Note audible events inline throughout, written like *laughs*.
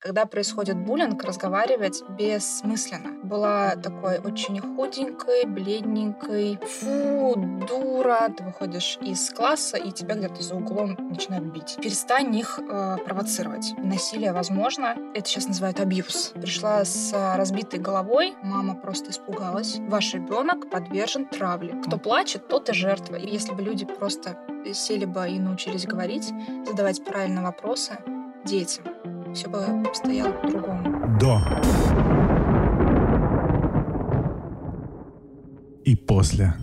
Когда происходит буллинг, разговаривать бессмысленно. Была такой очень худенькой, бледненькой. Фу, дура. Ты выходишь из класса, и тебя где-то за углом начинают бить. Перестань их э, провоцировать. Насилие возможно. Это сейчас называют абьюз. Пришла с разбитой головой. Мама просто испугалась. Ваш ребенок подвержен травле. Кто плачет, тот и жертва. И если бы люди просто сели бы и научились говорить, задавать правильные вопросы детям, все бы обстояло по-другому. До. И после.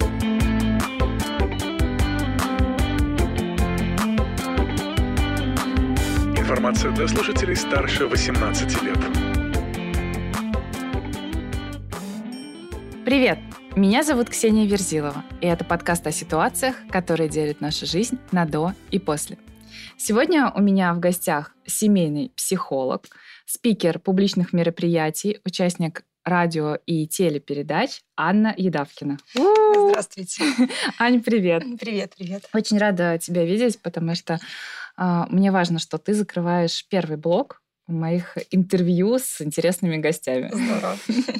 Информация для слушателей старше 18 лет. Привет! Меня зовут Ксения Верзилова, и это подкаст о ситуациях, которые делят нашу жизнь на «до» и «после». Сегодня у меня в гостях семейный психолог, спикер публичных мероприятий, участник радио и телепередач Анна Едавкина. Здравствуйте. *laughs* Аня, привет. Привет, привет. Очень рада тебя видеть, потому что э, мне важно, что ты закрываешь первый блок моих интервью с интересными гостями. Здорово. *laughs*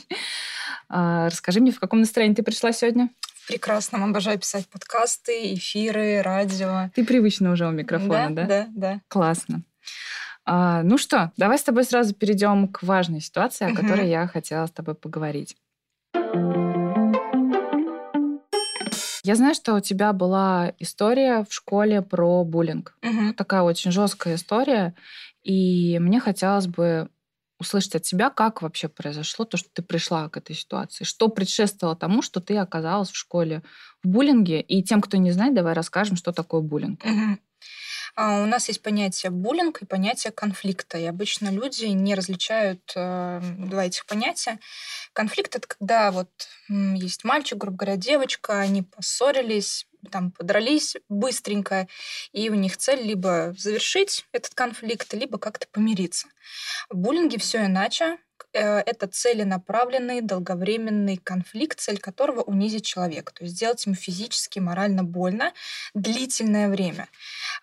А, расскажи мне, в каком настроении ты пришла сегодня? Прекрасном. Обожаю писать подкасты, эфиры, радио. Ты привычно уже у микрофона, да? Да, да. да. Классно. А, ну что, давай с тобой сразу перейдем к важной ситуации, о угу. которой я хотела с тобой поговорить. Я знаю, что у тебя была история в школе про буллинг. Угу. Такая очень жесткая история. И мне хотелось бы услышать от тебя, как вообще произошло то, что ты пришла к этой ситуации. Что предшествовало тому, что ты оказалась в школе в буллинге. И тем, кто не знает, давай расскажем, что такое буллинг. Угу. У нас есть понятие буллинг и понятие конфликта. И обычно люди не различают э, два этих понятия. Конфликт это когда вот есть мальчик, грубо говоря, девочка, они поссорились, там подрались быстренько, и у них цель либо завершить этот конфликт, либо как-то помириться. В буллинге все иначе. Э, это целенаправленный, долговременный конфликт, цель которого унизить человека, то есть сделать ему физически, морально больно длительное время.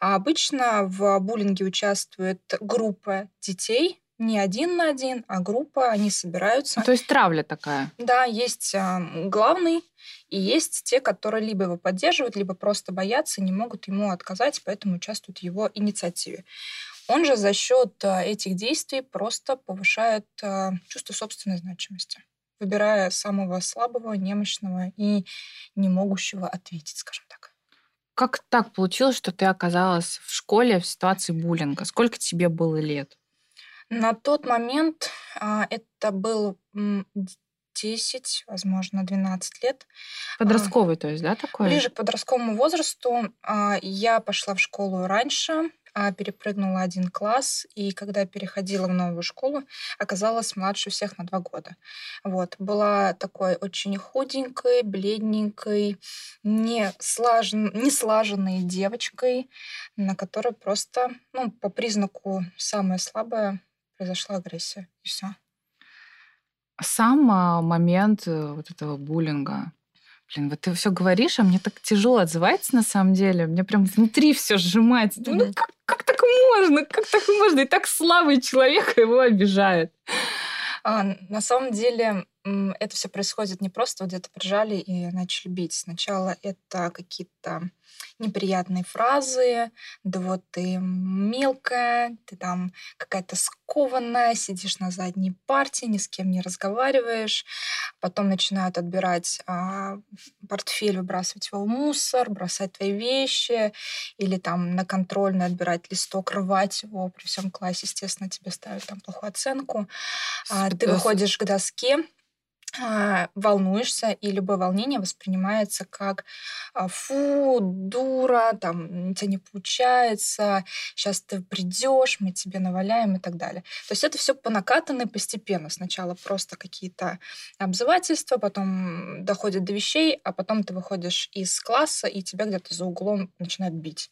А обычно в буллинге участвует группа детей, не один на один, а группа, они собираются. То есть травля такая. Да, есть главный, и есть те, которые либо его поддерживают, либо просто боятся не могут ему отказать, поэтому участвуют в его инициативе. Он же за счет этих действий просто повышает чувство собственной значимости, выбирая самого слабого, немощного и не могущего ответить, скажем так. Как так получилось, что ты оказалась в школе в ситуации буллинга? Сколько тебе было лет? На тот момент а, это был 10, возможно, 12 лет. А, Подростковый, то есть, да, такой? Ближе к подростковому возрасту. А, я пошла в школу раньше, перепрыгнула один класс, и когда переходила в новую школу, оказалась младше всех на два года. Вот. Была такой очень худенькой, бледненькой, не, слажен, не слаженной девочкой, на которой просто, ну, по признаку самая слабая произошла агрессия, и все. Сам а, момент э, вот этого буллинга, блин, вот ты все говоришь, а мне так тяжело отзывается на самом деле. Мне прям внутри все сжимается. Ну как, как так можно? Как так можно? И так слабый человек его обижает. А, на самом деле это все происходит не просто вот где-то прижали и начали бить. Сначала это какие-то неприятные фразы, да вот ты мелкая, ты там какая-то скованная, сидишь на задней партии, ни с кем не разговариваешь. Потом начинают отбирать а, портфель, выбрасывать его в мусор, бросать твои вещи, или там на контрольный отбирать листок, рвать его. При всем классе, естественно, тебе ставят там плохую оценку. А, ты выходишь к доске, волнуешься, и любое волнение воспринимается как а, «фу, дура, там, у тебя не получается, сейчас ты придешь, мы тебе наваляем» и так далее. То есть это все по накатанной постепенно. Сначала просто какие-то обзывательства, потом доходят до вещей, а потом ты выходишь из класса, и тебя где-то за углом начинают бить.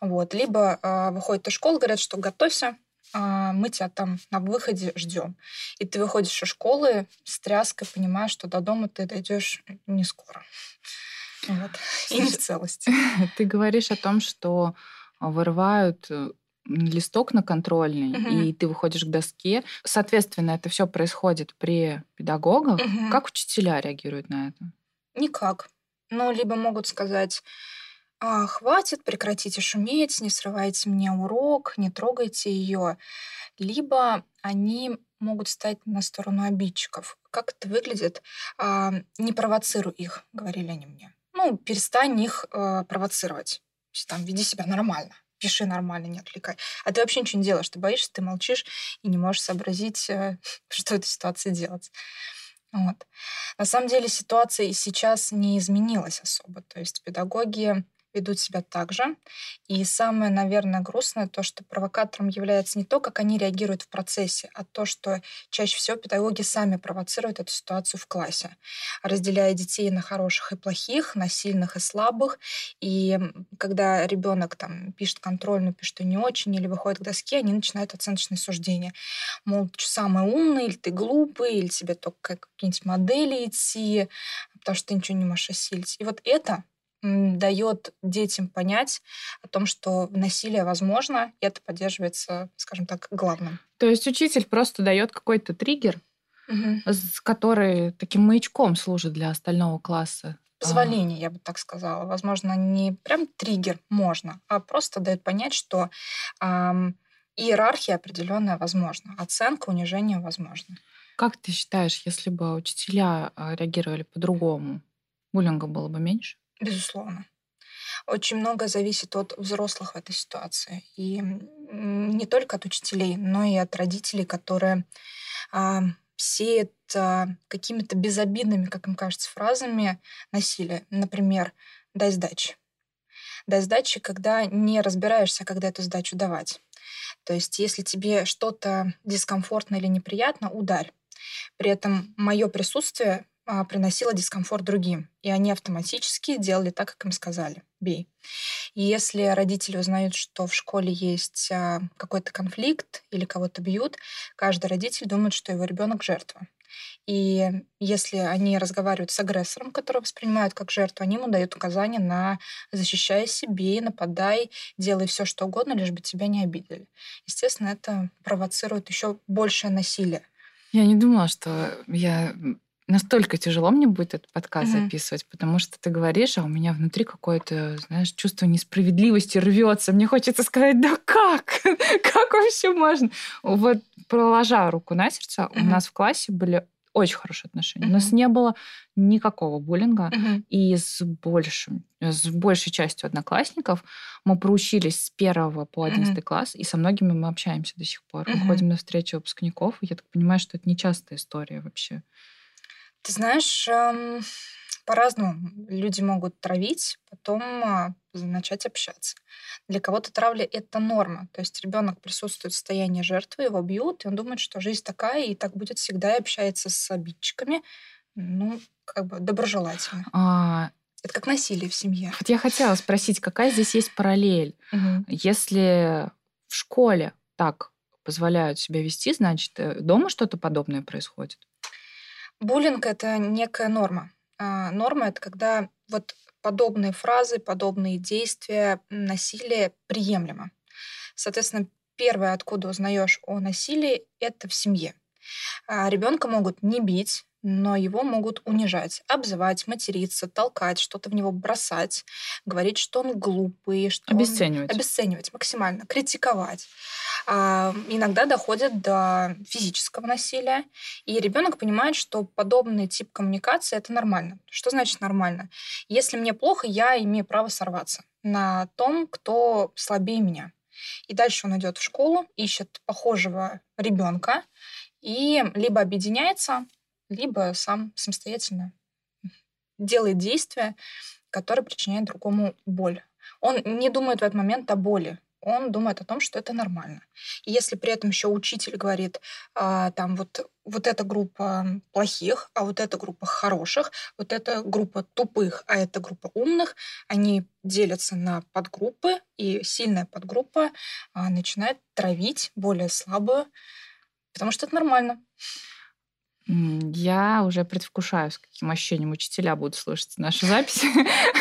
Вот. Либо э, выходят из школы, говорят, что готовься, а, мы тебя там на выходе ждем. И ты выходишь из школы с тряской, понимаешь, что до дома ты дойдешь не скоро. Вот. И не в целости. *laughs* Ты говоришь о том, что вырывают э, листок на контрольный, Мгм. и ты выходишь к доске. Соответственно, это все происходит при педагогах. Мгм. Как учителя реагируют на это? Никак. Ну, либо могут сказать, «А, хватит, прекратите шуметь, не срывайте мне урок, не трогайте ее. Либо они могут стать на сторону обидчиков. Как это выглядит? А, не провоцируй их, говорили они мне. Ну, перестань их э, провоцировать. Там веди себя нормально, пиши нормально, не отвлекай. А ты вообще ничего не делаешь, ты боишься, ты молчишь и не можешь сообразить, э, *laughs* что в этой ситуации делать. Вот. На самом деле ситуация и сейчас не изменилась особо. То есть педагоги ведут себя так же. И самое, наверное, грустное то, что провокатором является не то, как они реагируют в процессе, а то, что чаще всего педагоги сами провоцируют эту ситуацию в классе, разделяя детей на хороших и плохих, на сильных и слабых. И когда ребенок там пишет контрольную, пишет, не очень, или выходит к доске, они начинают оценочные суждения. Мол, ты самый умный, или ты глупый, или тебе только как- какие-нибудь модели идти, потому что ты ничего не можешь осилить. И вот это дает детям понять о том, что насилие возможно, и это поддерживается, скажем так, главным. То есть учитель просто дает какой-то триггер, с- который таким маячком служит для остального класса. А, Позволение, я бы так сказала. Возможно, не прям триггер можно, а просто дает понять, что ам, иерархия определенная возможна, оценка, унижение возможно. Как ты считаешь, если бы учителя а, реагировали по-другому, буллинга было бы меньше? Безусловно. Очень многое зависит от взрослых в этой ситуации. И не только от учителей, но и от родителей, которые а, сеют а, какими-то безобидными, как им кажется, фразами насилие. Например, «дай сдачи». «Дай сдачи», когда не разбираешься, когда эту сдачу давать. То есть, если тебе что-то дискомфортно или неприятно, ударь. При этом мое присутствие а, приносило дискомфорт другим, и они автоматически делали так, как им сказали. Бей. И если родители узнают, что в школе есть а, какой-то конфликт или кого-то бьют, каждый родитель думает, что его ребенок жертва. И если они разговаривают с агрессором, которого воспринимают как жертву, они ему дают указания на защищай себе, нападай, делай все, что угодно, лишь бы тебя не обидели. Естественно, это провоцирует еще большее насилие. Я не думала, что я настолько тяжело мне будет этот подкаст Мгм. записывать, потому что ты говоришь, а у меня внутри какое-то, знаешь, чувство несправедливости рвется. Мне хочется сказать, да как? *laughs* Как вообще можно? Вот проложа руку на сердце, у Мгм. нас в классе были очень хорошие отношения. У нас не было никакого буллинга. Мгм. И с, большим, с большей частью одноклассников мы проучились с первого по одиннадцатый класс, и со многими мы общаемся до сих пор. Мы Мгм. ходим на встречи выпускников, и я так понимаю, что это нечастая история вообще. Ты знаешь, эм, по-разному. Люди могут травить, потом а, начать общаться. Для кого-то травля это норма. То есть ребенок присутствует в состоянии жертвы, его бьют, и он думает, что жизнь такая, и так будет всегда, и общается с обидчиками. Ну, как бы доброжелательно. А, Это как насилие в семье. вот я хотела спросить, какая здесь есть параллель? Мгм. Если в школе так позволяют себя вести, значит, э, дома что-то подобное происходит? Буллинг это некая норма. А, норма это когда вот подобные фразы, подобные действия, насилие приемлемо. Соответственно, первое, откуда узнаешь о насилии, это в семье. ребенка могут не бить, но его могут унижать, обзывать, материться, толкать, что-то в него бросать, говорить, что он глупый, что он- Обесценивать. обесценивать максимально, критиковать. А, иногда доходит до физического насилия, и ребенок понимает, что подобный тип коммуникации это нормально. Что значит нормально? Если мне плохо, я имею право сорваться на том, кто слабее меня. И дальше он идет в школу, ищет похожего ребенка и либо объединяется, либо сам самостоятельно делает действия, которые причиняют другому боль. Он не думает в этот момент о боли, он думает о том, что это нормально. И если при этом еще учитель говорит, а, там вот, вот эта группа плохих, а вот эта группа хороших, вот эта группа тупых, а эта группа умных, они делятся на подгруппы, и сильная подгруппа а, начинает травить более слабую, потому что это нормально. Я уже предвкушаю, с каким ощущением учителя будут слушать нашу запись,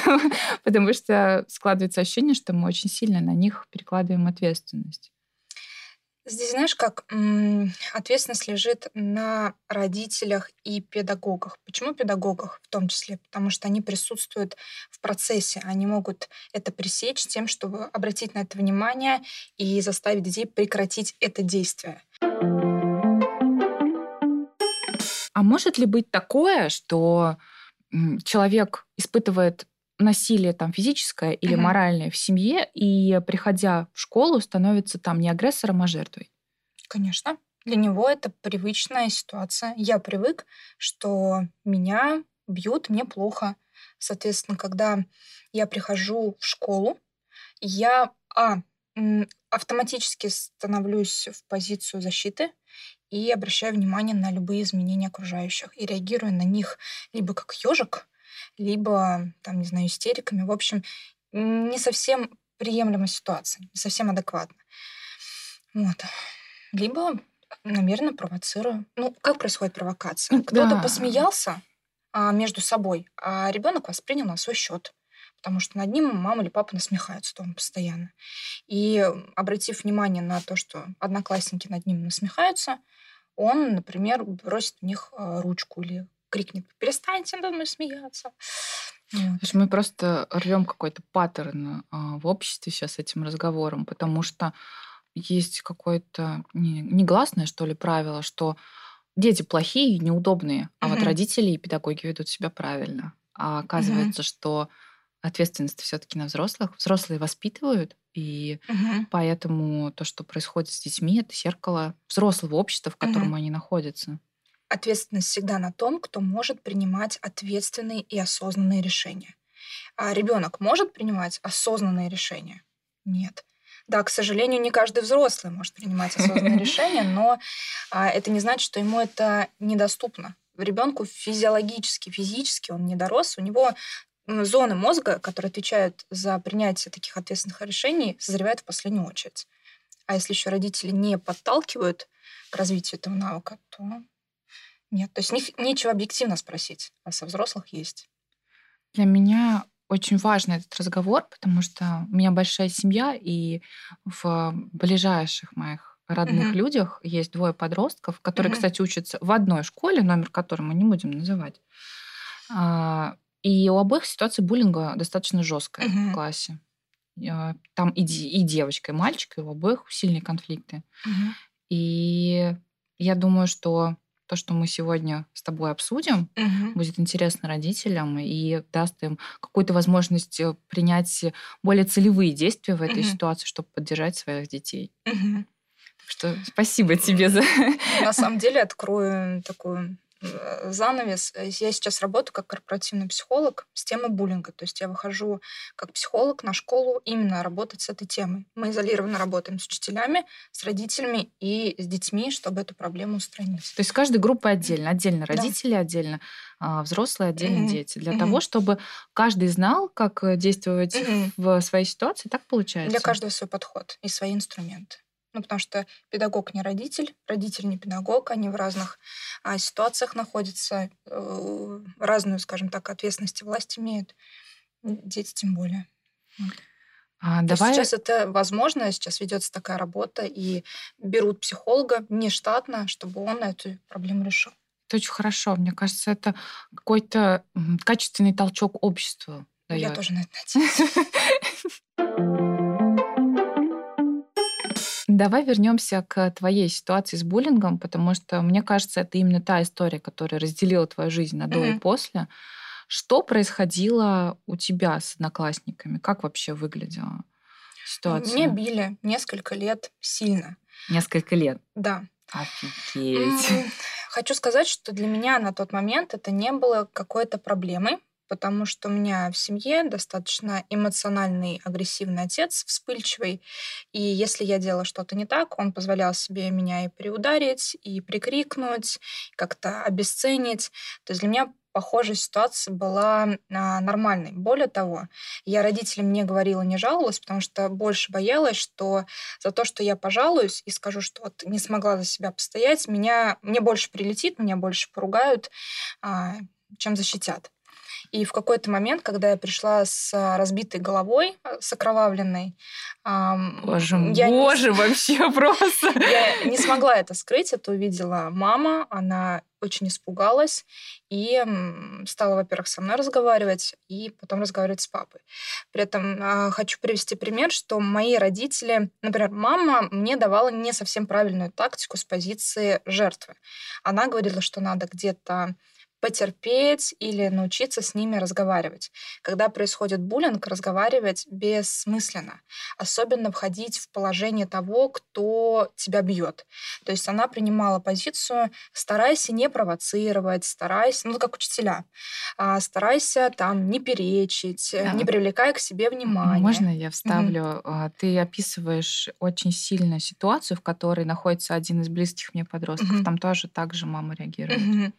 *laughs* потому что складывается ощущение, что мы очень сильно на них перекладываем ответственность. Здесь, знаешь, как ответственность лежит на родителях и педагогах. Почему педагогах в том числе? Потому что они присутствуют в процессе, они могут это пресечь тем, чтобы обратить на это внимание и заставить детей прекратить это действие. А может ли быть такое, что человек испытывает насилие там физическое или угу. моральное в семье, и приходя в школу, становится там не агрессором, а жертвой? Конечно. Для него это привычная ситуация. Я привык, что меня бьют, мне плохо. Соответственно, когда я прихожу в школу, я а, автоматически становлюсь в позицию защиты и обращаю внимание на любые изменения окружающих и реагирую на них либо как ежик, либо, там, не знаю, истериками. В общем, не совсем приемлемая ситуация, не совсем адекватно. Вот. Либо намеренно провоцирую. Ну, как происходит провокация? Кто-то да. посмеялся а, между собой, а ребенок воспринял на свой счет потому что над ним мама или папа насмехаются дома постоянно. И обратив внимание на то, что одноклассники над ним насмехаются, он, например, бросит в них а, ручку или крикнет «Перестаньте надо мной смеяться!» вот. Мы просто рвем какой-то паттерн а, в обществе сейчас этим разговором, потому что есть какое-то негласное, что ли, правило, что дети плохие и неудобные, а угу. вот родители и педагоги ведут себя правильно. А оказывается, угу. что ответственность все-таки на взрослых. Взрослые воспитывают, и угу. поэтому то, что происходит с детьми, это зеркало взрослого общества, в котором угу. они находятся. Ответственность всегда на том, кто может принимать ответственные и осознанные решения. А ребенок может принимать осознанные решения? Нет. Да, к сожалению, не каждый взрослый может принимать осознанные *laughs* решения, но а, это не значит, что ему это недоступно. Ребенку физиологически, физически он не дорос, у него зоны мозга, которые отвечают за принятие таких ответственных решений, созревают в последнюю очередь. А если еще родители не подталкивают к развитию этого навыка, то нет. То есть них нечего объективно спросить, а со взрослых есть. Для меня очень важный этот разговор, потому что у меня большая семья, и в ближайших моих родных mm-hmm. людях есть двое подростков, которые, mm-hmm. кстати, учатся в одной школе, номер которой мы не будем называть. А, и у обоих ситуация буллинга достаточно жесткая угу. в классе. Там и, и девочка, и мальчик, и у обоих сильные конфликты. Угу. И я думаю, что то, что мы сегодня с тобой обсудим, угу. будет интересно родителям и даст им какую-то возможность э, принять более целевые действия в этой угу. ситуации, чтобы поддержать своих детей. Угу. Так что спасибо тебе за... На самом деле открою такую занавес. Э, я сейчас работаю как корпоративный психолог с темой буллинга. То есть я выхожу как психолог на школу именно работать с этой темой. Мы изолированно работаем с учителями, с родителями и с детьми, чтобы эту проблему устранить. То есть каждая группа отдельно. Отдельно родители, да. отдельно а, взрослые, отдельно mm-hmm. дети. Для mm-hmm. того, чтобы каждый знал, как э, действовать mm-hmm. в своей ситуации. Так получается? Для каждого свой подход и свои инструменты. Ну, потому что педагог не родитель, родитель не педагог, они в разных а, ситуациях находятся, э, разную, скажем так, ответственность и власть имеют. Дети тем более. А, давай... Сейчас это возможно, сейчас ведется такая работа, и берут психолога нештатно, чтобы он эту проблему решил. Это очень хорошо. Мне кажется, это какой-то качественный толчок обществу. Дает. Я тоже на это надеюсь. *laughs* Давай вернемся к твоей ситуации с буллингом, потому что мне кажется, это именно та история, которая разделила твою жизнь на до mm-hmm. и после. Что происходило у тебя с одноклассниками? Как вообще выглядела ситуация? Меня били несколько лет сильно. Несколько лет? Да. Офигеть. Хочу сказать, что для меня на тот момент это не было какой-то проблемой, потому что у меня в семье достаточно эмоциональный, агрессивный отец, вспыльчивый. И если я делала что-то не так, он позволял себе меня и приударить, и прикрикнуть, как-то обесценить. То есть для меня похожая ситуация была а, нормальной. Более того, я родителям не говорила, не жаловалась, потому что больше боялась, что за то, что я пожалуюсь и скажу, что вот не смогла за себя постоять, меня, мне больше прилетит, меня больше поругают, а, чем защитят. И в какой-то момент, когда я пришла с разбитой головой, с окровавленной, Боже, я боже, не... вообще *laughs* просто. Я не смогла это скрыть, это увидела мама, она очень испугалась и стала, во-первых, со мной разговаривать, и потом разговаривать с папой. При этом э, хочу привести пример, что мои родители, например, мама мне давала не совсем правильную тактику с позиции жертвы. Она говорила, что надо где-то потерпеть или научиться с ними разговаривать. Когда происходит буллинг, разговаривать бессмысленно. Особенно входить в положение того, кто тебя бьет. То есть она принимала позицию «старайся не провоцировать», «старайся», ну, как учителя, а, «старайся там не перечить», да. «не привлекай к себе внимания». Можно я вставлю? Угу. Ты описываешь очень сильно ситуацию, в которой находится один из близких мне подростков. Угу. Там тоже так же мама реагирует. Угу.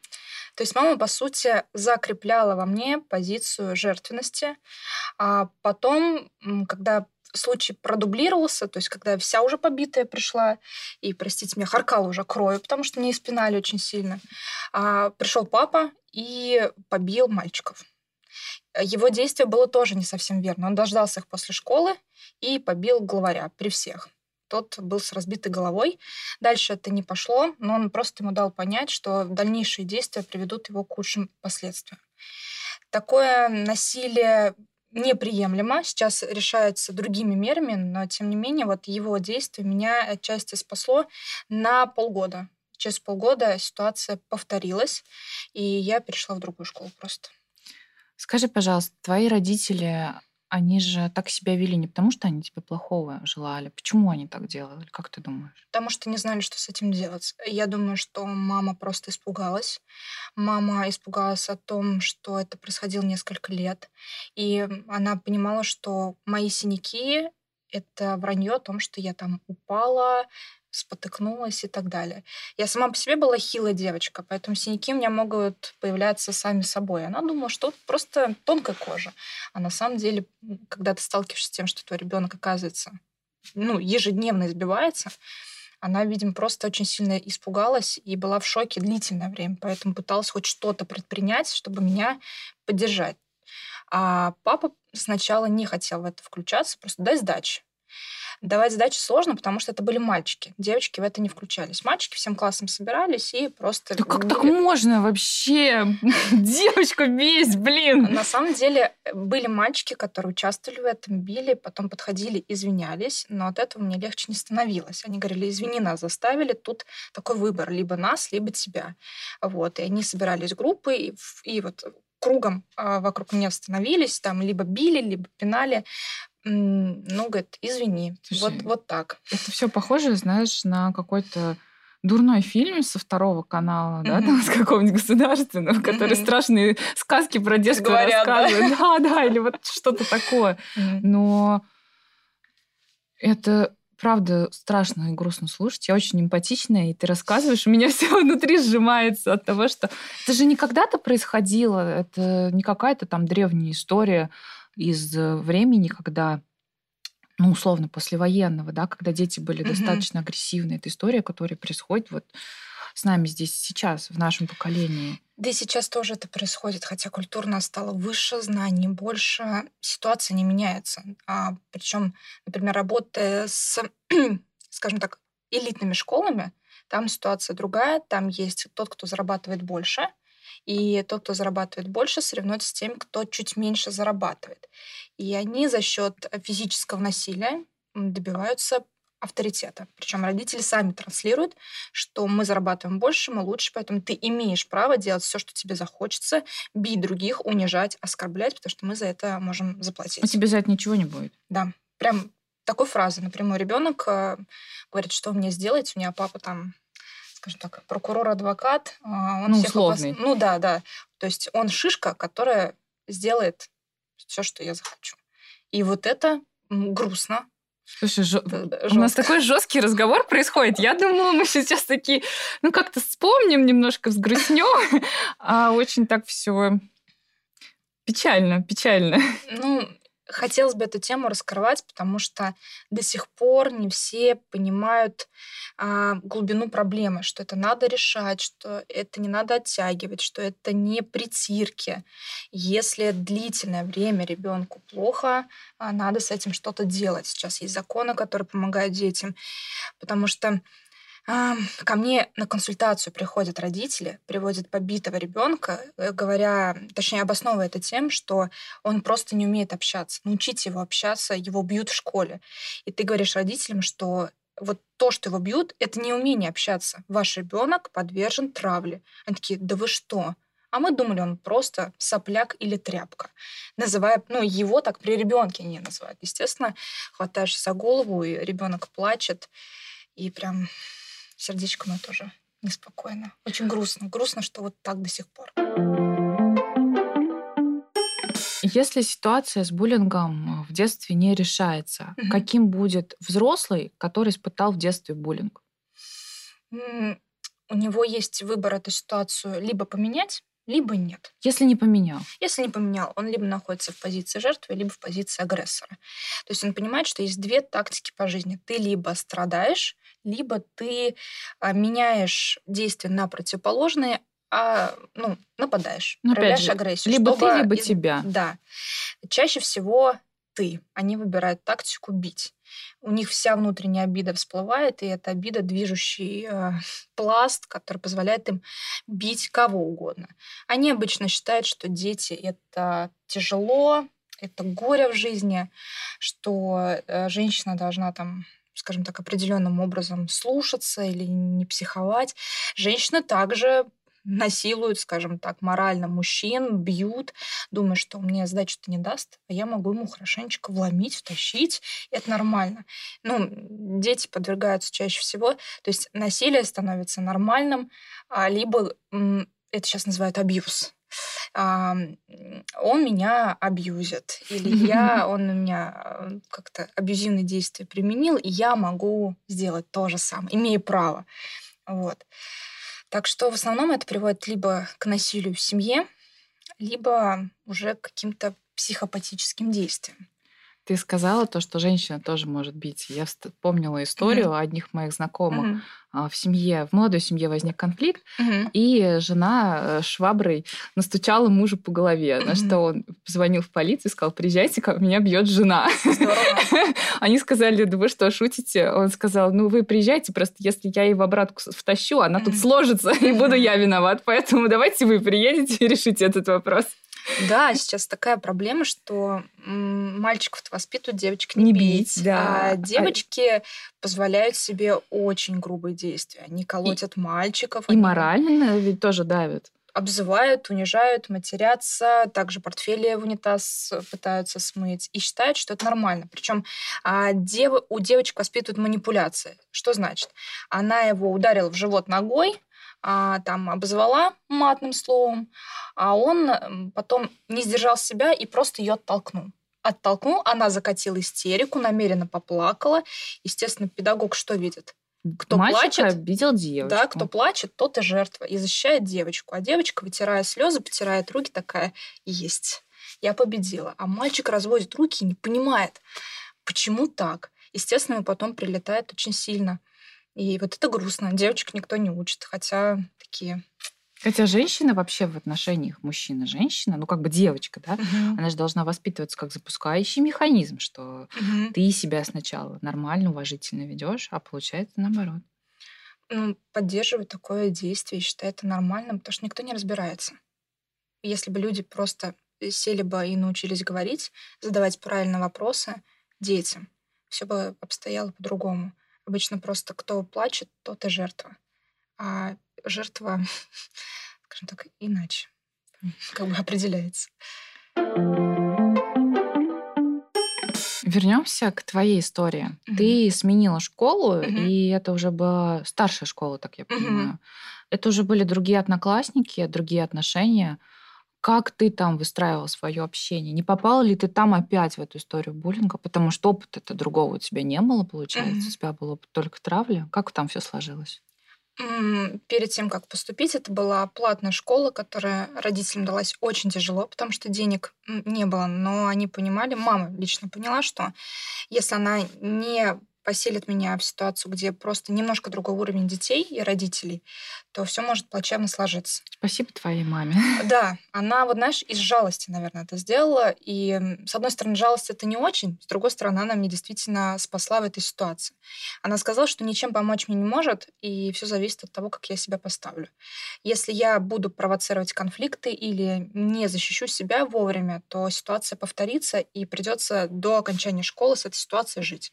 То есть мама, по сути, закрепляла во мне позицию жертвенности. А потом, когда случай продублировался, то есть когда вся уже побитая пришла, и, простите меня, харкала уже кровью, потому что мне испинали очень сильно, а, пришел папа и побил мальчиков. Его действие было тоже не совсем верно. Он дождался их после школы и побил главаря при всех тот был с разбитой головой. Дальше это не пошло, но он просто ему дал понять, что дальнейшие действия приведут его к худшим последствиям. Такое насилие неприемлемо, сейчас решается другими мерами, но тем не менее вот его действие меня отчасти спасло на полгода. Через полгода ситуация повторилась, и я перешла в другую школу просто. Скажи, пожалуйста, твои родители они же так себя вели не потому, что они тебе плохого желали. Почему они так делали? Как ты думаешь? Потому что не знали, что с этим делать. Я думаю, что мама просто испугалась. Мама испугалась о том, что это происходило несколько лет. И она понимала, что мои синяки — это вранье о том, что я там упала, спотыкнулась и так далее. Я сама по себе была хилая девочка, поэтому синяки у меня могут появляться сами собой. Она думала, что просто тонкая кожа. А на самом деле, когда ты сталкиваешься с тем, что твой ребенок оказывается, ну, ежедневно избивается, она, видимо, просто очень сильно испугалась и была в шоке длительное время, поэтому пыталась хоть что-то предпринять, чтобы меня поддержать. А папа сначала не хотел в это включаться, просто дай сдачи. Давать задачи сложно, потому что это были мальчики. Девочки в это не включались. Мальчики всем классом собирались и просто... Да как так можно вообще? *laughs* Девочку бить, блин! На самом деле были мальчики, которые участвовали в этом, били, потом подходили, извинялись, но от этого мне легче не становилось. Они говорили, извини, нас заставили, тут такой выбор, либо нас, либо тебя. Вот, и они собирались группы, и, и вот кругом а, вокруг меня становились, там либо били, либо пинали. Ну, говорит, извини, Слушай, вот, вот так. Это все похоже, знаешь, на какой-то дурной фильм со второго канала, да, mm-hmm. там с какого-нибудь государственного, mm-hmm. который страшные сказки про детство Говорят, рассказывает. Да? да, да, или вот что-то такое. Mm-hmm. Но это правда страшно и грустно слушать. Я очень эмпатичная, и ты рассказываешь, у меня *laughs* все внутри сжимается от того, что это же не когда-то происходило, это не какая-то там древняя история из э, времени, когда ну, условно, послевоенного, да, когда дети были mm-hmm. достаточно агрессивны. Это история, которая происходит вот с нами здесь сейчас, в нашем поколении. Да и сейчас тоже это происходит, хотя культурно стало выше, знаний больше, ситуация не меняется. А, причем, например, работая с, *clears throat* скажем так, элитными школами, там ситуация другая, там есть тот, кто зарабатывает больше, и тот, кто зарабатывает больше, соревнуется с тем, кто чуть меньше зарабатывает. И они за счет физического насилия добиваются авторитета. Причем родители сами транслируют, что мы зарабатываем больше, мы лучше, поэтому ты имеешь право делать все, что тебе захочется, бить других, унижать, оскорблять, потому что мы за это можем заплатить. У тебя за это ничего не будет. Да, прям такой фразы. Напрямую ребенок э, говорит, что мне сделать, у меня папа там скажем так, прокурор-адвокат. А, он ну, всех условный. Опас... Ну да, да. То есть он шишка, которая сделает все, что я захочу. И вот это грустно. Слушай, жё... у нас такой жесткий разговор происходит. Я думала, мы сейчас такие, ну как-то вспомним немножко, взгрустнем, *laughs* а очень так все печально, печально. Ну, хотелось бы эту тему раскрывать, потому что до сих пор не все понимают а, глубину проблемы, что это надо решать, что это не надо оттягивать, что это не притирки. Если длительное время ребенку плохо, а, надо с этим что-то делать. Сейчас есть законы, которые помогают детям, потому что Ко мне на консультацию приходят родители, приводят побитого ребенка, э, говоря, точнее, обосновывая это тем, что он просто не умеет общаться. Научите его общаться, его бьют в школе. И ты говоришь родителям, что вот то, что его бьют, это не умение общаться. Ваш ребенок подвержен травле. Они такие, да вы что? А мы думали, он просто сопляк или тряпка. Называя, ну, его так при ребенке не называют. Естественно, хватаешь за голову, и ребенок плачет, и прям сердечко мое тоже неспокойно. Очень грустно. Грустно, что вот так до сих пор. Если ситуация с буллингом в детстве не решается, угу. каким будет взрослый, который испытал в детстве буллинг? У него есть выбор эту ситуацию либо поменять, либо нет. Если не поменял? Если не поменял, он либо находится в позиции жертвы, либо в позиции агрессора. То есть он понимает, что есть две тактики по жизни. Ты либо страдаешь, либо ты а, меняешь действия на противоположные, а, ну, нападаешь, ну, проявляешь же, агрессию. Либо ты, либо из... тебя. Да. Чаще всего ты. Они выбирают тактику бить. У них вся внутренняя обида всплывает, и это обида движущий э, *laughs* пласт, который позволяет им бить кого угодно. Они обычно считают, что дети это тяжело, это горе в жизни, что э, женщина должна там скажем так, определенным образом слушаться или не психовать. Женщины также насилуют, скажем так, морально мужчин, бьют, думая, что мне сдачу-то не даст, а я могу ему хорошенечко вломить, втащить, это нормально. Ну, дети подвергаются чаще всего, то есть насилие становится нормальным, а либо это сейчас называют абьюз, он меня абьюзит, или я, он у меня э, как-то абьюзивные действия применил, и я могу сделать то же самое, имею право. Вот. Так что в основном это приводит либо к насилию в семье, либо уже к каким-то психопатическим действиям. Ты сказала то, что женщина тоже может бить. Я вспомнила историю mm-hmm. одних моих знакомых. Mm-hmm. В семье, в молодой семье возник конфликт, mm-hmm. и жена э, шваброй настучала мужу по голове, mm-hmm. на что он позвонил в полицию и сказал, приезжайте, ко меня бьет жена. *laughs* Они сказали, да вы что, шутите? Он сказал, ну вы приезжайте, просто если я ей в обратку втащу, она тут сложится, *laughs* и буду я виноват, поэтому давайте вы приедете и решите этот вопрос. Да, сейчас такая проблема, что мальчиков воспитывают, девочек не, не бить, бить да. а девочки позволяют себе очень грубые действия. Они колотят и, мальчиков. И они... морально ведь тоже давят обзывают, унижают, матерятся, также портфели в унитаз пытаются смыть и считают, что это нормально. Причем а, дев... у девочек воспитывают манипуляции. Что значит? Она его ударила в живот ногой, а, там обозвала матным словом, а он потом не сдержал себя и просто ее оттолкнул. Оттолкнул, она закатила истерику, намеренно поплакала. Естественно, педагог что видит? Кто Мальчик плачет, обидел девочку. Да, кто плачет, тот и жертва. И защищает девочку. А девочка, вытирая слезы, потирает руки, такая, есть, я победила. А мальчик разводит руки и не понимает, почему так. Естественно, потом прилетает очень сильно. И вот это грустно. Девочек никто не учит, хотя такие Хотя женщина вообще в отношениях мужчина женщина, ну как бы девочка, да, угу. она же должна воспитываться как запускающий механизм, что угу. ты себя сначала нормально, уважительно ведешь, а получается наоборот. Ну, поддерживать такое действие, считаю это нормальным, потому что никто не разбирается. Если бы люди просто сели бы и научились говорить, задавать правильные вопросы детям, все бы обстояло по-другому. Обычно просто кто плачет, тот и жертва. А жертва, *laughs* скажем так, иначе *laughs* как бы определяется. Вернемся к твоей истории. Mm-hmm. Ты сменила школу, mm-hmm. и это уже была старшая школа, так я понимаю. Mm-hmm. Это уже были другие одноклассники, другие отношения. Как ты там выстраивал свое общение? Не попала ли ты там опять в эту историю буллинга? Потому что опыта-то другого у тебя не было, получается. Mm-hmm. У тебя было только травля. Как там все сложилось? перед тем, как поступить, это была платная школа, которая родителям далась очень тяжело, потому что денег не было, но они понимали, мама лично поняла, что если она не поселит меня в ситуацию, где просто немножко другой уровень детей и родителей, то все может плачевно сложиться. Спасибо твоей маме. *laughs* Да, она, вот знаешь, из жалости, наверное, это сделала. И, с одной стороны, жалость это не очень, с другой стороны, она мне действительно спасла в этой ситуации. Она сказала, что ничем помочь мне не может, и все зависит от того, как я себя поставлю. Если я буду провоцировать конфликты или не защищу себя вовремя, то ситуация повторится, и придется до окончания школы с этой ситуацией жить.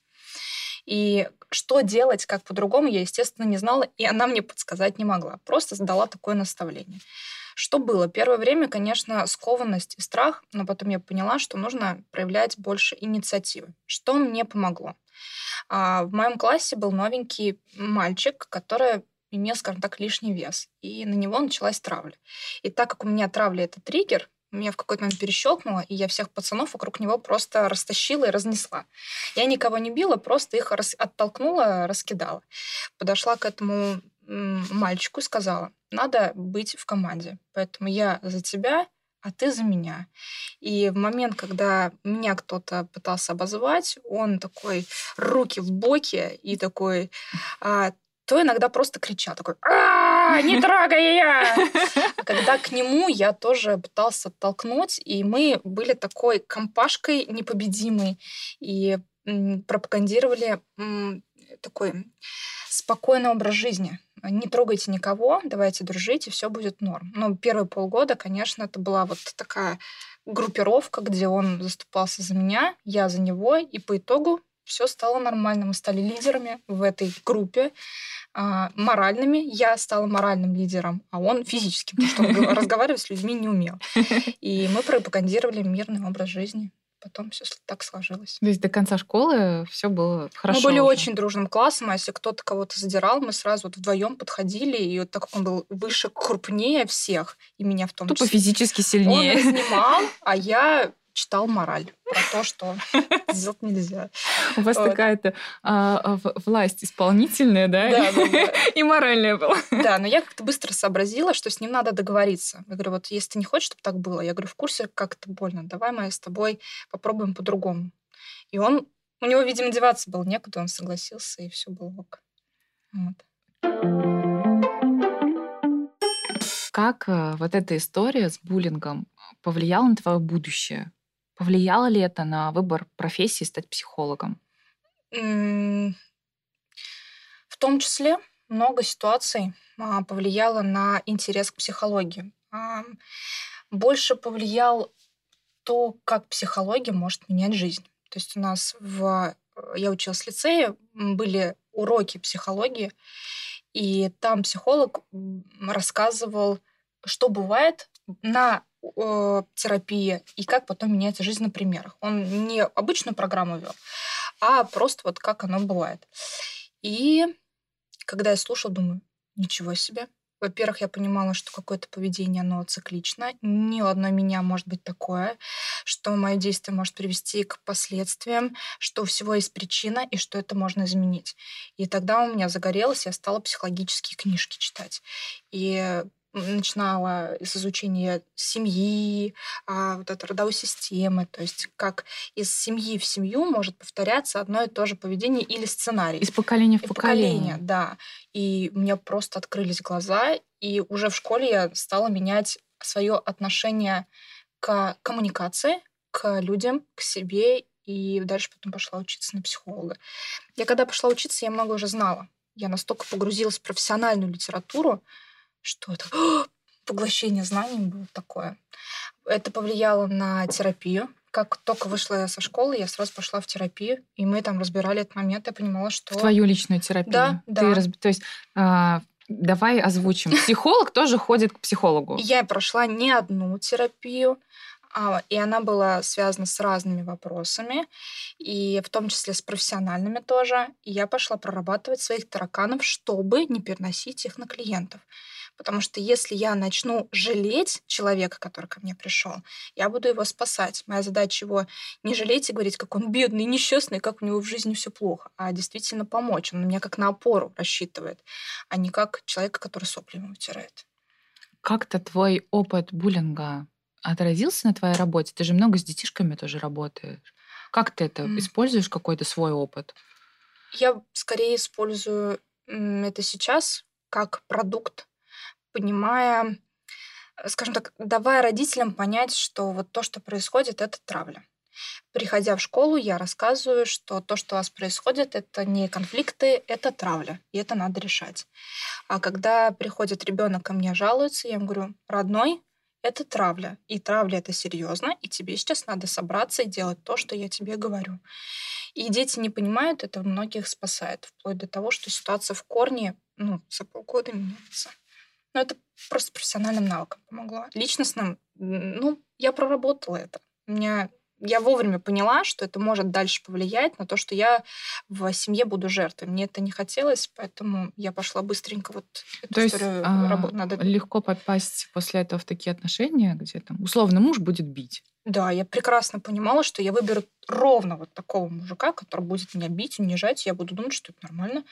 И что делать, как по-другому, я, естественно, не знала, и она мне подсказать не могла. Просто дала такое наставление. Что было? Первое время, конечно, скованность и страх, но потом я поняла, что нужно проявлять больше инициативы. Что мне помогло? А, в моем классе был новенький мальчик, который имел, скажем так, лишний вес. И на него началась травля. И так как у меня травля — это триггер, меня в какой-то момент перещелкнуло, и я всех пацанов вокруг него просто растащила и разнесла. Я никого не била, просто их рас... оттолкнула, раскидала. Подошла к этому мальчику и сказала, надо быть в команде. Поэтому я за тебя, а ты за меня. И в момент, когда меня кто-то пытался обозвать, он такой руки в боки и такой, а, то иногда просто кричал, такой а не трогай я! *laughs* Когда к нему я тоже пытался оттолкнуть, и мы были такой компашкой непобедимой и пропагандировали такой спокойный образ жизни. Не трогайте никого, давайте дружить, и все будет норм. Но первые полгода, конечно, это была вот такая группировка, где он заступался за меня, я за него, и по итогу все стало нормально. Мы стали лидерами в этой группе, а, моральными. Я стала моральным лидером, а он физическим, потому что он *laughs* разговаривать с людьми не умел. И мы пропагандировали мирный образ жизни. Потом все так сложилось. То есть до конца школы все было хорошо. Мы были уже. очень дружным классом, а если кто-то кого-то задирал, мы сразу вот вдвоем подходили, и вот так как он был выше, крупнее всех, и меня в том Тупо числе. физически сильнее. Он разнимал, а я читал мораль про то, что *laughs* сделать нельзя. У вас такая-то а, власть исполнительная, да. *laughs* И моральная была. Да, но я как-то быстро сообразила, что с ним надо договориться. Я говорю, вот если ты не хочешь, чтобы так было, я говорю, в курсе, как это больно, давай мы с тобой попробуем по-другому. И он, у него, видимо, деваться было некуда, он согласился, и все было ок. Вот. Как э, вот эта история с буллингом повлияла на твое будущее? Повлияло ли это на выбор профессии стать психологом? В том числе много ситуаций а, повлияло на интерес к психологии. Больше повлиял то, как психология может менять жизнь. То есть у нас в... Я училась в лицее, были уроки психологии, и там психолог рассказывал, что бывает на э, терапии и как потом меняется жизнь на примерах. Он не обычную программу вел, а просто вот как оно бывает. И когда я слушала, думаю, ничего себе. Во-первых, я понимала, что какое-то поведение, оно циклично. Ни у одной меня может быть такое, что мое действие может привести к последствиям, что у всего есть причина и что это можно изменить. И тогда у меня загорелось, я стала психологические книжки читать. И начинала с изучения семьи, а, вот этой родовой системы, то есть как из семьи в семью может повторяться одно и то же поведение или сценарий. Из поколения в поколение. поколение. Да. И у меня просто открылись глаза, и уже в школе я стала менять свое отношение к коммуникации, к людям, к себе, и дальше потом пошла учиться на психолога. Я когда пошла учиться, я много уже знала. Я настолько погрузилась в профессиональную литературу, что это *gasps* поглощение знаний было такое. Это повлияло на терапию. Как только вышла я со школы, я сразу пошла в терапию, и мы там разбирали этот момент. Я понимала, что... Твою личную терапию? Да, Ты да. Раз... То есть а, давай озвучим. *laughs* Психолог тоже ходит к психологу? Я прошла не одну терапию, А, и она была связана с разными вопросами, и в том числе с профессиональными тоже. И я пошла прорабатывать своих тараканов, чтобы не переносить их на клиентов. Потому что если я начну жалеть человека, который ко мне пришел, я буду его спасать. Моя задача его не жалеть и говорить, как он бедный, несчастный, как у него в жизни все плохо, а действительно помочь. Он на меня как на опору рассчитывает, а не как человека, который сопли ему вытирает. Как-то твой опыт буллинга отразился на твоей работе? Ты же много с детишками тоже работаешь. Как ты это mm. используешь какой-то свой опыт? Я скорее использую это сейчас как продукт понимая, э, скажем так, давая родителям понять, что вот то, что происходит, это травля. Приходя в школу, я рассказываю, что то, что у вас происходит, это не конфликты, это травля, и это надо решать. А когда приходит ребенок ко мне жалуется, я ему говорю, родной, это травля, и травля это серьезно, и тебе сейчас надо собраться и делать то, что я тебе говорю. И дети не понимают, это многих спасает, вплоть до того, что ситуация в корне ну, за полгода меняется. Но это просто профессиональным навыкам помогло. Личностным, ну, я проработала это. У меня я вовремя поняла, что это может дальше повлиять на то, что я в семье буду жертвой. Мне это не хотелось, поэтому я пошла быстренько вот эту то историю есть, а, надо... легко попасть после этого в такие отношения, где там условно муж будет бить. Да, я прекрасно понимала, что я выберу ровно вот такого мужика, который будет меня бить, унижать, и я буду думать, что это нормально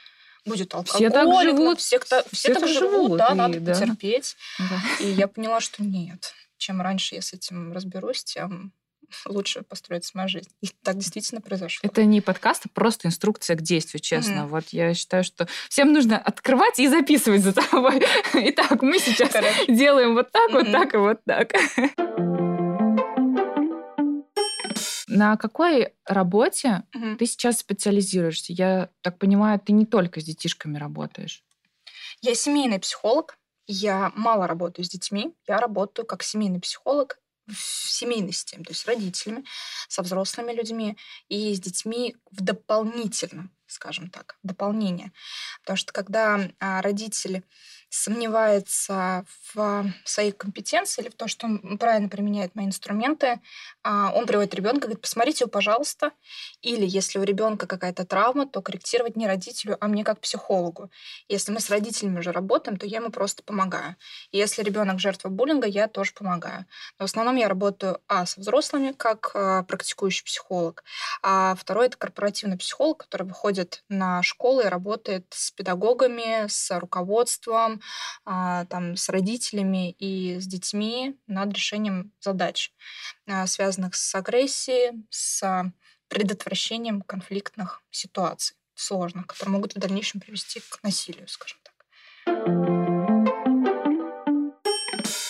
будет алкоголь. Все так живут. Все, кто, все, все так, живут, живут, да, и, надо да. потерпеть. Да. И я поняла, что нет. Чем раньше я с этим разберусь, тем лучше построится моя жизнь. И так действительно произошло. Это не подкаст, а просто инструкция к действию, честно. Mm-hmm. Вот я считаю, что всем нужно открывать и записывать за тобой. *laughs* Итак, мы сейчас Correct. делаем вот так, mm-hmm. вот так и вот так. *laughs* На какой работе угу. ты сейчас специализируешься? Я так понимаю, ты не только с детишками работаешь. Я семейный психолог. Я мало работаю с детьми. Я работаю как семейный психолог в семейной системе, то есть с родителями, со взрослыми людьми и с детьми в дополнительном, скажем так, дополнение. Потому что когда а, родители сомневается в своей компетенции или в том, что он правильно применяет мои инструменты, а, он приводит ребенка, говорит, посмотрите его, пожалуйста. Или если у ребенка какая-то травма, то корректировать не родителю, а мне как психологу. Если мы с родителями уже работаем, то я ему просто помогаю. Если ребенок жертва буллинга, я тоже помогаю. Но в основном я работаю, а, со взрослыми, как а, практикующий психолог, а второй — это корпоративный психолог, который выходит на школы и работает с педагогами, с руководством, там, с родителями и с детьми над решением задач, а, связанных с агрессией, с предотвращением конфликтных ситуаций сложных, которые могут в дальнейшем привести к насилию, скажем так.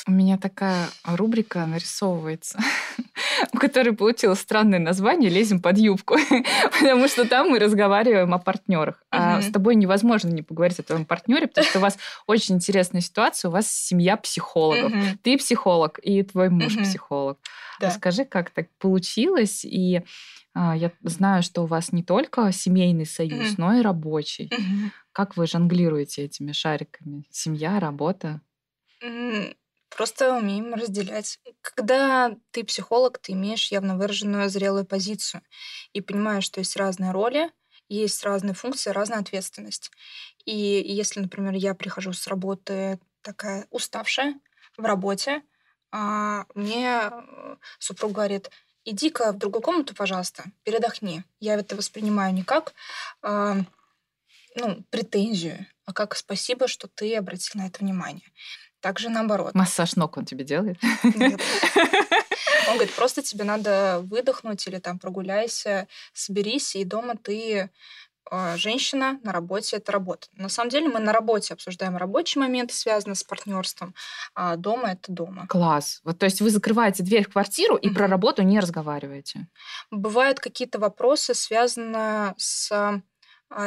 Меня такая рубрика нарисовывается, *laughs* у которой получила странное название «Лезем под юбку», *laughs* потому что там мы разговариваем о партнерах. А с тобой невозможно не поговорить о твоем партнере, потому что у вас очень интересная ситуация, у вас семья психологов. Ты психолог, и твой муж психолог. Расскажи, как так получилось, и а, я знаю, что у вас не только семейный союз, но и рабочий. Как вы жонглируете этими шариками? Семья, работа? Просто умеем разделять. Когда ты психолог, ты имеешь явно выраженную зрелую позицию и понимаешь, что есть разные роли, есть разные функции, разная ответственность. И если, например, я прихожу с работы такая уставшая в работе, а мне э, супруг говорит, иди-ка в другую комнату, пожалуйста, передохни. Я это воспринимаю не как э, ну, претензию, а как спасибо, что ты обратил на это внимание. Также наоборот. Массаж ног он тебе делает? Нет. *laughs* Он говорит, просто тебе надо выдохнуть или там прогуляйся, соберись, и дома ты а, женщина, на работе это работа. На самом деле мы на работе обсуждаем рабочие моменты, связанные с партнерством, а дома это дома. Класс. Вот, то есть вы закрываете дверь в квартиру и mm-hmm. про работу не разговариваете? Бывают какие-то вопросы, связанные с а,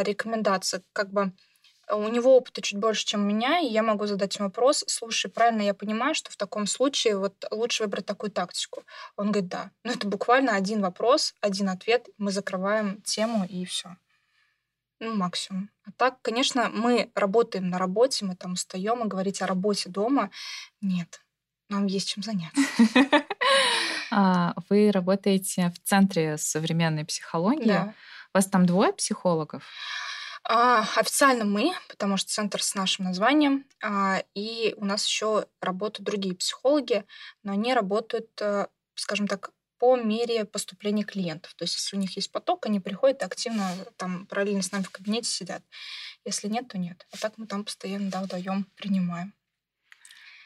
рекомендацией, как бы у него опыта чуть больше, чем у меня, и я могу задать ему вопрос, слушай, правильно я понимаю, что в таком случае вот лучше выбрать такую тактику? Он говорит, да. Ну, это буквально один вопрос, один ответ, мы закрываем тему, и все. Ну, максимум. А так, конечно, мы работаем на работе, мы там устаем, и говорить о работе дома нет. Нам есть чем заняться. *laughs* а, вы работаете в Центре современной психологии. Да. У вас там двое психологов? А, официально мы, потому что центр с нашим названием, а, и у нас еще работают другие психологи, но они работают, э, скажем так, по мере поступления клиентов. То есть, если у них есть поток, они приходят и активно там параллельно с нами в кабинете сидят. Если нет, то нет. А так мы там постоянно да, вдвоем принимаем.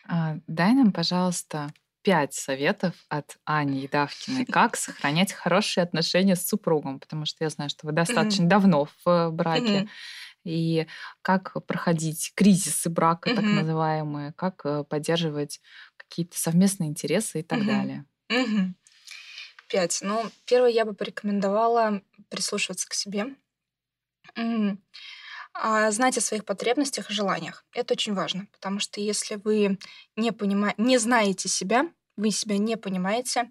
А, дай нам, пожалуйста, пять советов от Ани Едавкиной, как сохранять хорошие отношения с супругом, потому что я знаю, что вы достаточно давно в браке, и как проходить кризисы брака, так называемые, как э, поддерживать какие-то совместные интересы и так далее. Пять. Ну, первое, я бы порекомендовала прислушиваться к себе. Знать о своих потребностях и желаниях. Это очень важно, потому что если вы не, понима... не знаете себя, вы себя не понимаете,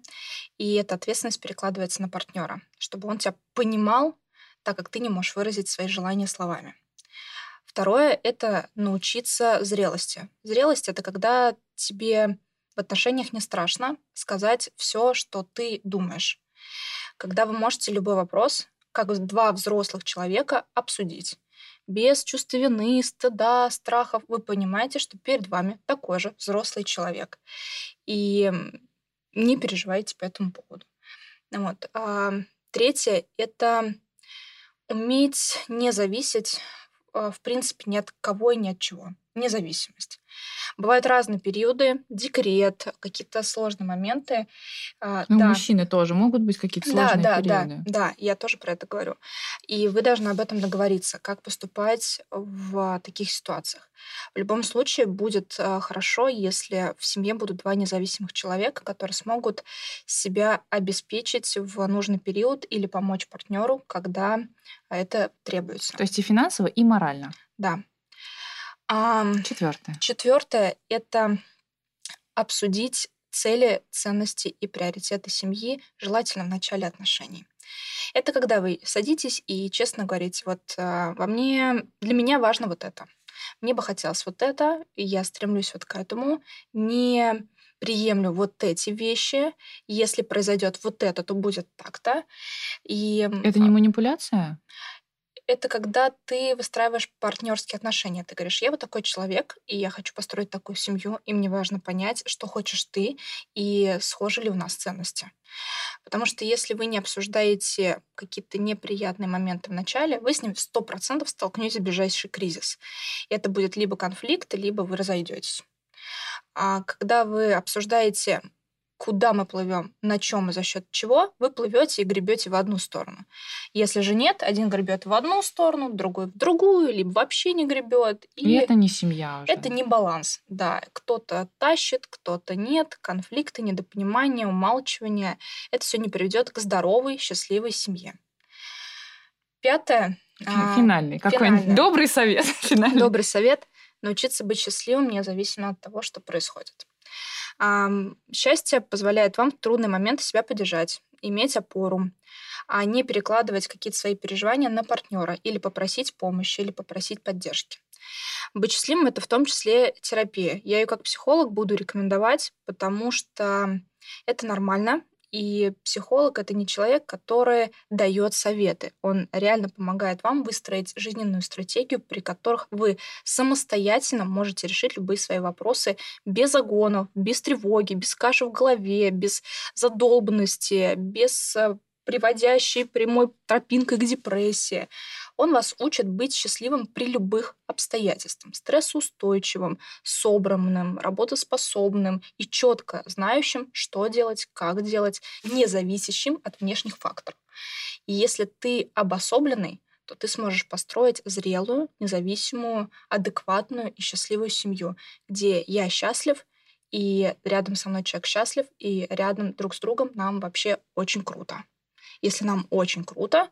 и эта ответственность перекладывается на партнера, чтобы он тебя понимал, так как ты не можешь выразить свои желания словами. Второе — это научиться зрелости. Зрелость — это когда тебе в отношениях не страшно сказать все, что ты думаешь. Когда вы можете любой вопрос, как два взрослых человека, обсудить без чувства вины, стыда, страхов, вы понимаете, что перед вами такой же взрослый человек. И не переживайте по этому поводу. Вот. А третье — это уметь не зависеть, а, в принципе, ни от кого и ни от чего. Независимость. Бывают разные периоды, декрет, какие-то сложные моменты. А, ну, да. мужчины тоже могут быть какие-то сложные да, да, периоды. Да, да, я тоже про это говорю. И вы должны об этом договориться, как поступать в таких ситуациях. В любом случае будет а, хорошо, если в семье будут два независимых человека, которые смогут себя обеспечить в нужный период или помочь партнеру, когда это требуется. То есть и финансово, и морально. Да. Четвертое. Четвертое — это обсудить цели, ценности и приоритеты семьи, желательно в начале отношений. Это когда вы садитесь и честно говорите, вот э, во мне, для меня важно вот это. Мне бы хотелось вот это, и я стремлюсь вот к этому. Не приемлю вот эти вещи. Если произойдет вот это, то будет так-то. И это не манипуляция? Это когда ты выстраиваешь партнерские отношения. Ты говоришь, я вот такой человек, и я хочу построить такую семью, и мне важно понять, что хочешь ты, и схожи ли у нас ценности. Потому что если вы не обсуждаете какие-то неприятные моменты в начале, вы с ним сто процентов столкнетесь в ближайший кризис. И это будет либо конфликт, либо вы разойдетесь. А когда вы обсуждаете куда мы плывем, на чем и за счет чего, вы плывете и гребете в одну сторону. Если же нет, один гребет в одну сторону, другой в другую, либо вообще не гребет. И, и это не семья уже. Это не баланс, да. Кто-то тащит, кто-то нет, конфликты, недопонимание, умалчивание. Это все не приведет к здоровой, счастливой семье. Пятое. А, финальный. Какой добрый совет. *laughs* Финальный. Добрый совет. Научиться быть счастливым, независимо от того, что происходит. Счастье позволяет вам в трудный момент себя поддержать, иметь опору, а не перекладывать какие-то свои переживания на партнера или попросить помощи, или попросить поддержки. Быть счастливым — это в том числе терапия. Я ее как психолог буду рекомендовать, потому что это нормально, и психолог это не человек, который дает советы. Он реально помогает вам выстроить жизненную стратегию, при которых вы самостоятельно можете решить любые свои вопросы без огонов, без тревоги, без каши в голове, без задолбанности, без э, приводящей прямой тропинкой к депрессии. Он вас учит быть счастливым при любых обстоятельствах, стрессоустойчивым, собранным, работоспособным и четко знающим, что делать, как делать, не зависящим от внешних факторов. И если ты обособленный, то ты сможешь построить зрелую, независимую, адекватную и счастливую семью, где я счастлив, и рядом со мной человек счастлив, и рядом друг с другом нам вообще очень круто. Если нам очень круто,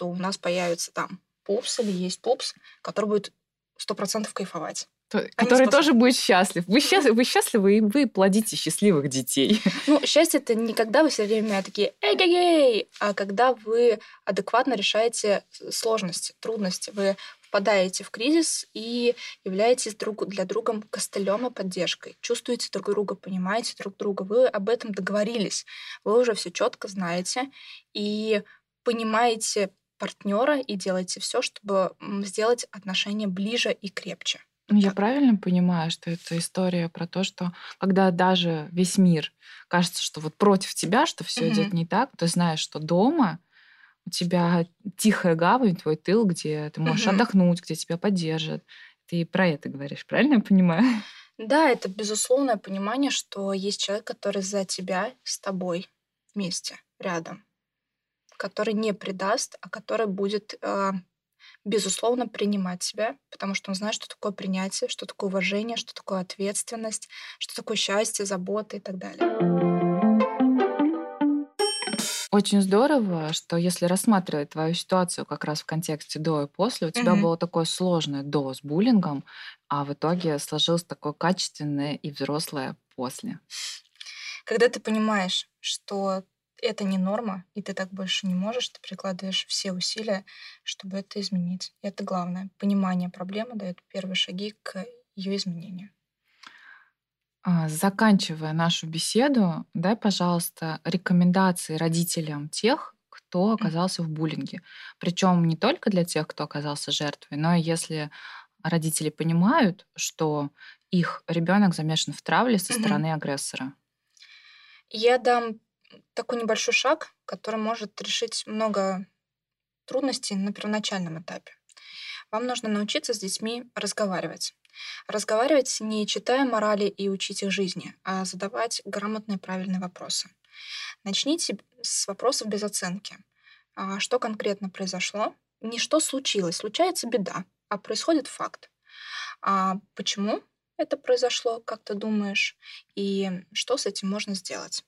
то у нас появится там пупс или есть пупс, который будет сто процентов кайфовать. То, который тоже будет счастлив. Вы, счастлив, вы счастливы, и вы плодите счастливых детей. *laughs* Ну, счастье это не когда вы все время такие эй-гей-гей, а когда вы адекватно решаете сложности, трудности. Вы впадаете в кризис и являетесь друг для друга костылем и поддержкой. Чувствуете друг друга, понимаете друг друга. Вы об этом договорились. Вы уже все четко знаете и понимаете партнера и делаете все, чтобы сделать отношения ближе и крепче. Ну, я правильно понимаю, что это история про то, что когда даже весь мир кажется, что вот против тебя, что все mm-hmm. идет не так, ты знаешь, что дома у тебя тихая гавань, твой тыл, где ты можешь mm-hmm. отдохнуть, где тебя поддержат. Ты про это говоришь, правильно я понимаю? Да, это безусловное понимание, что есть человек, который за тебя, с тобой вместе, рядом, который не предаст, а который будет э, безусловно, принимать себя, потому что он знает, что такое принятие, что такое уважение, что такое ответственность, что такое счастье, забота и так далее. Очень здорово, что если рассматривать твою ситуацию как раз в контексте до и после, у тебя mm-hmm. было такое сложное до с буллингом, а в итоге сложилось такое качественное и взрослое после. Когда ты понимаешь, что это не норма, и ты так больше не можешь, ты прикладываешь все усилия, чтобы это изменить. И это главное. Понимание проблемы дает первые шаги к ее изменению. А, заканчивая нашу беседу, дай, пожалуйста, рекомендации родителям тех, кто оказался в буллинге. Причем не только для тех, кто оказался жертвой, но и если родители понимают, что их ребенок замешан в травле со стороны агрессора. Я дам такой небольшой шаг, который может решить много трудностей на первоначальном этапе. Вам нужно научиться с детьми разговаривать. Разговаривать не читая морали и учить их жизни, а задавать грамотные правильные вопросы. Начните с вопросов без оценки. А что конкретно произошло? Не что случилось, случается беда, а происходит факт. А почему это произошло, как ты думаешь, и что с этим можно сделать?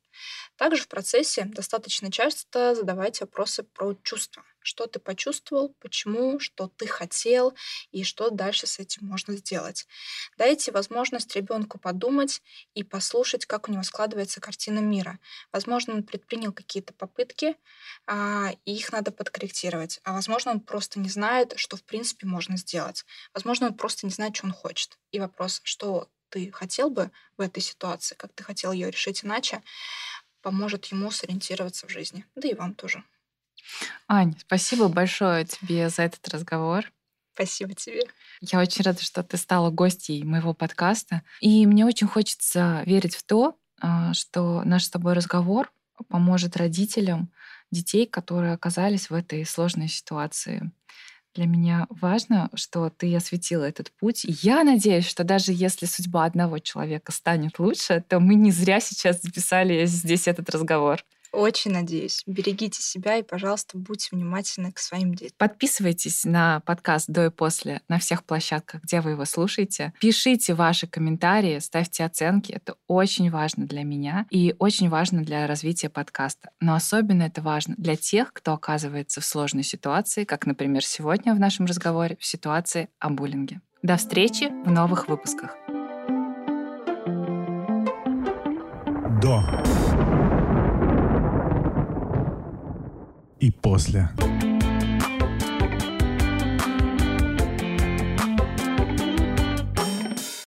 Также в процессе достаточно часто задавайте вопросы про чувства. Что ты почувствовал, почему, что ты хотел и что дальше с этим можно сделать. Дайте возможность ребенку подумать и послушать, как у него складывается картина мира. Возможно, он предпринял какие-то попытки, а, и их надо подкорректировать. А возможно, он просто не знает, что в принципе можно сделать. Возможно, он просто не знает, что он хочет. И вопрос, что ты хотел бы в этой ситуации, как ты хотел ее решить иначе, поможет ему сориентироваться в жизни. Да и вам тоже. Ань, спасибо большое тебе за этот разговор. Спасибо тебе. Я очень рада, что ты стала гостьей моего подкаста. И мне очень хочется верить в то, а, что наш с тобой разговор поможет родителям детей, которые оказались в этой сложной ситуации. Для меня важно, что ты осветила этот путь. И я надеюсь, что даже если судьба одного человека станет лучше, то мы не зря сейчас записали здесь этот разговор. Очень надеюсь. Берегите себя и, пожалуйста, будьте внимательны к своим детям. Подписывайтесь на подкаст «До и после» на всех площадках, где вы его слушаете. Пишите ваши комментарии, ставьте оценки. Это очень важно для меня и очень важно для развития подкаста. Но особенно это важно для тех, кто оказывается в сложной ситуации, как, например, сегодня в нашем разговоре в ситуации о буллинге. До встречи в новых выпусках. До и после.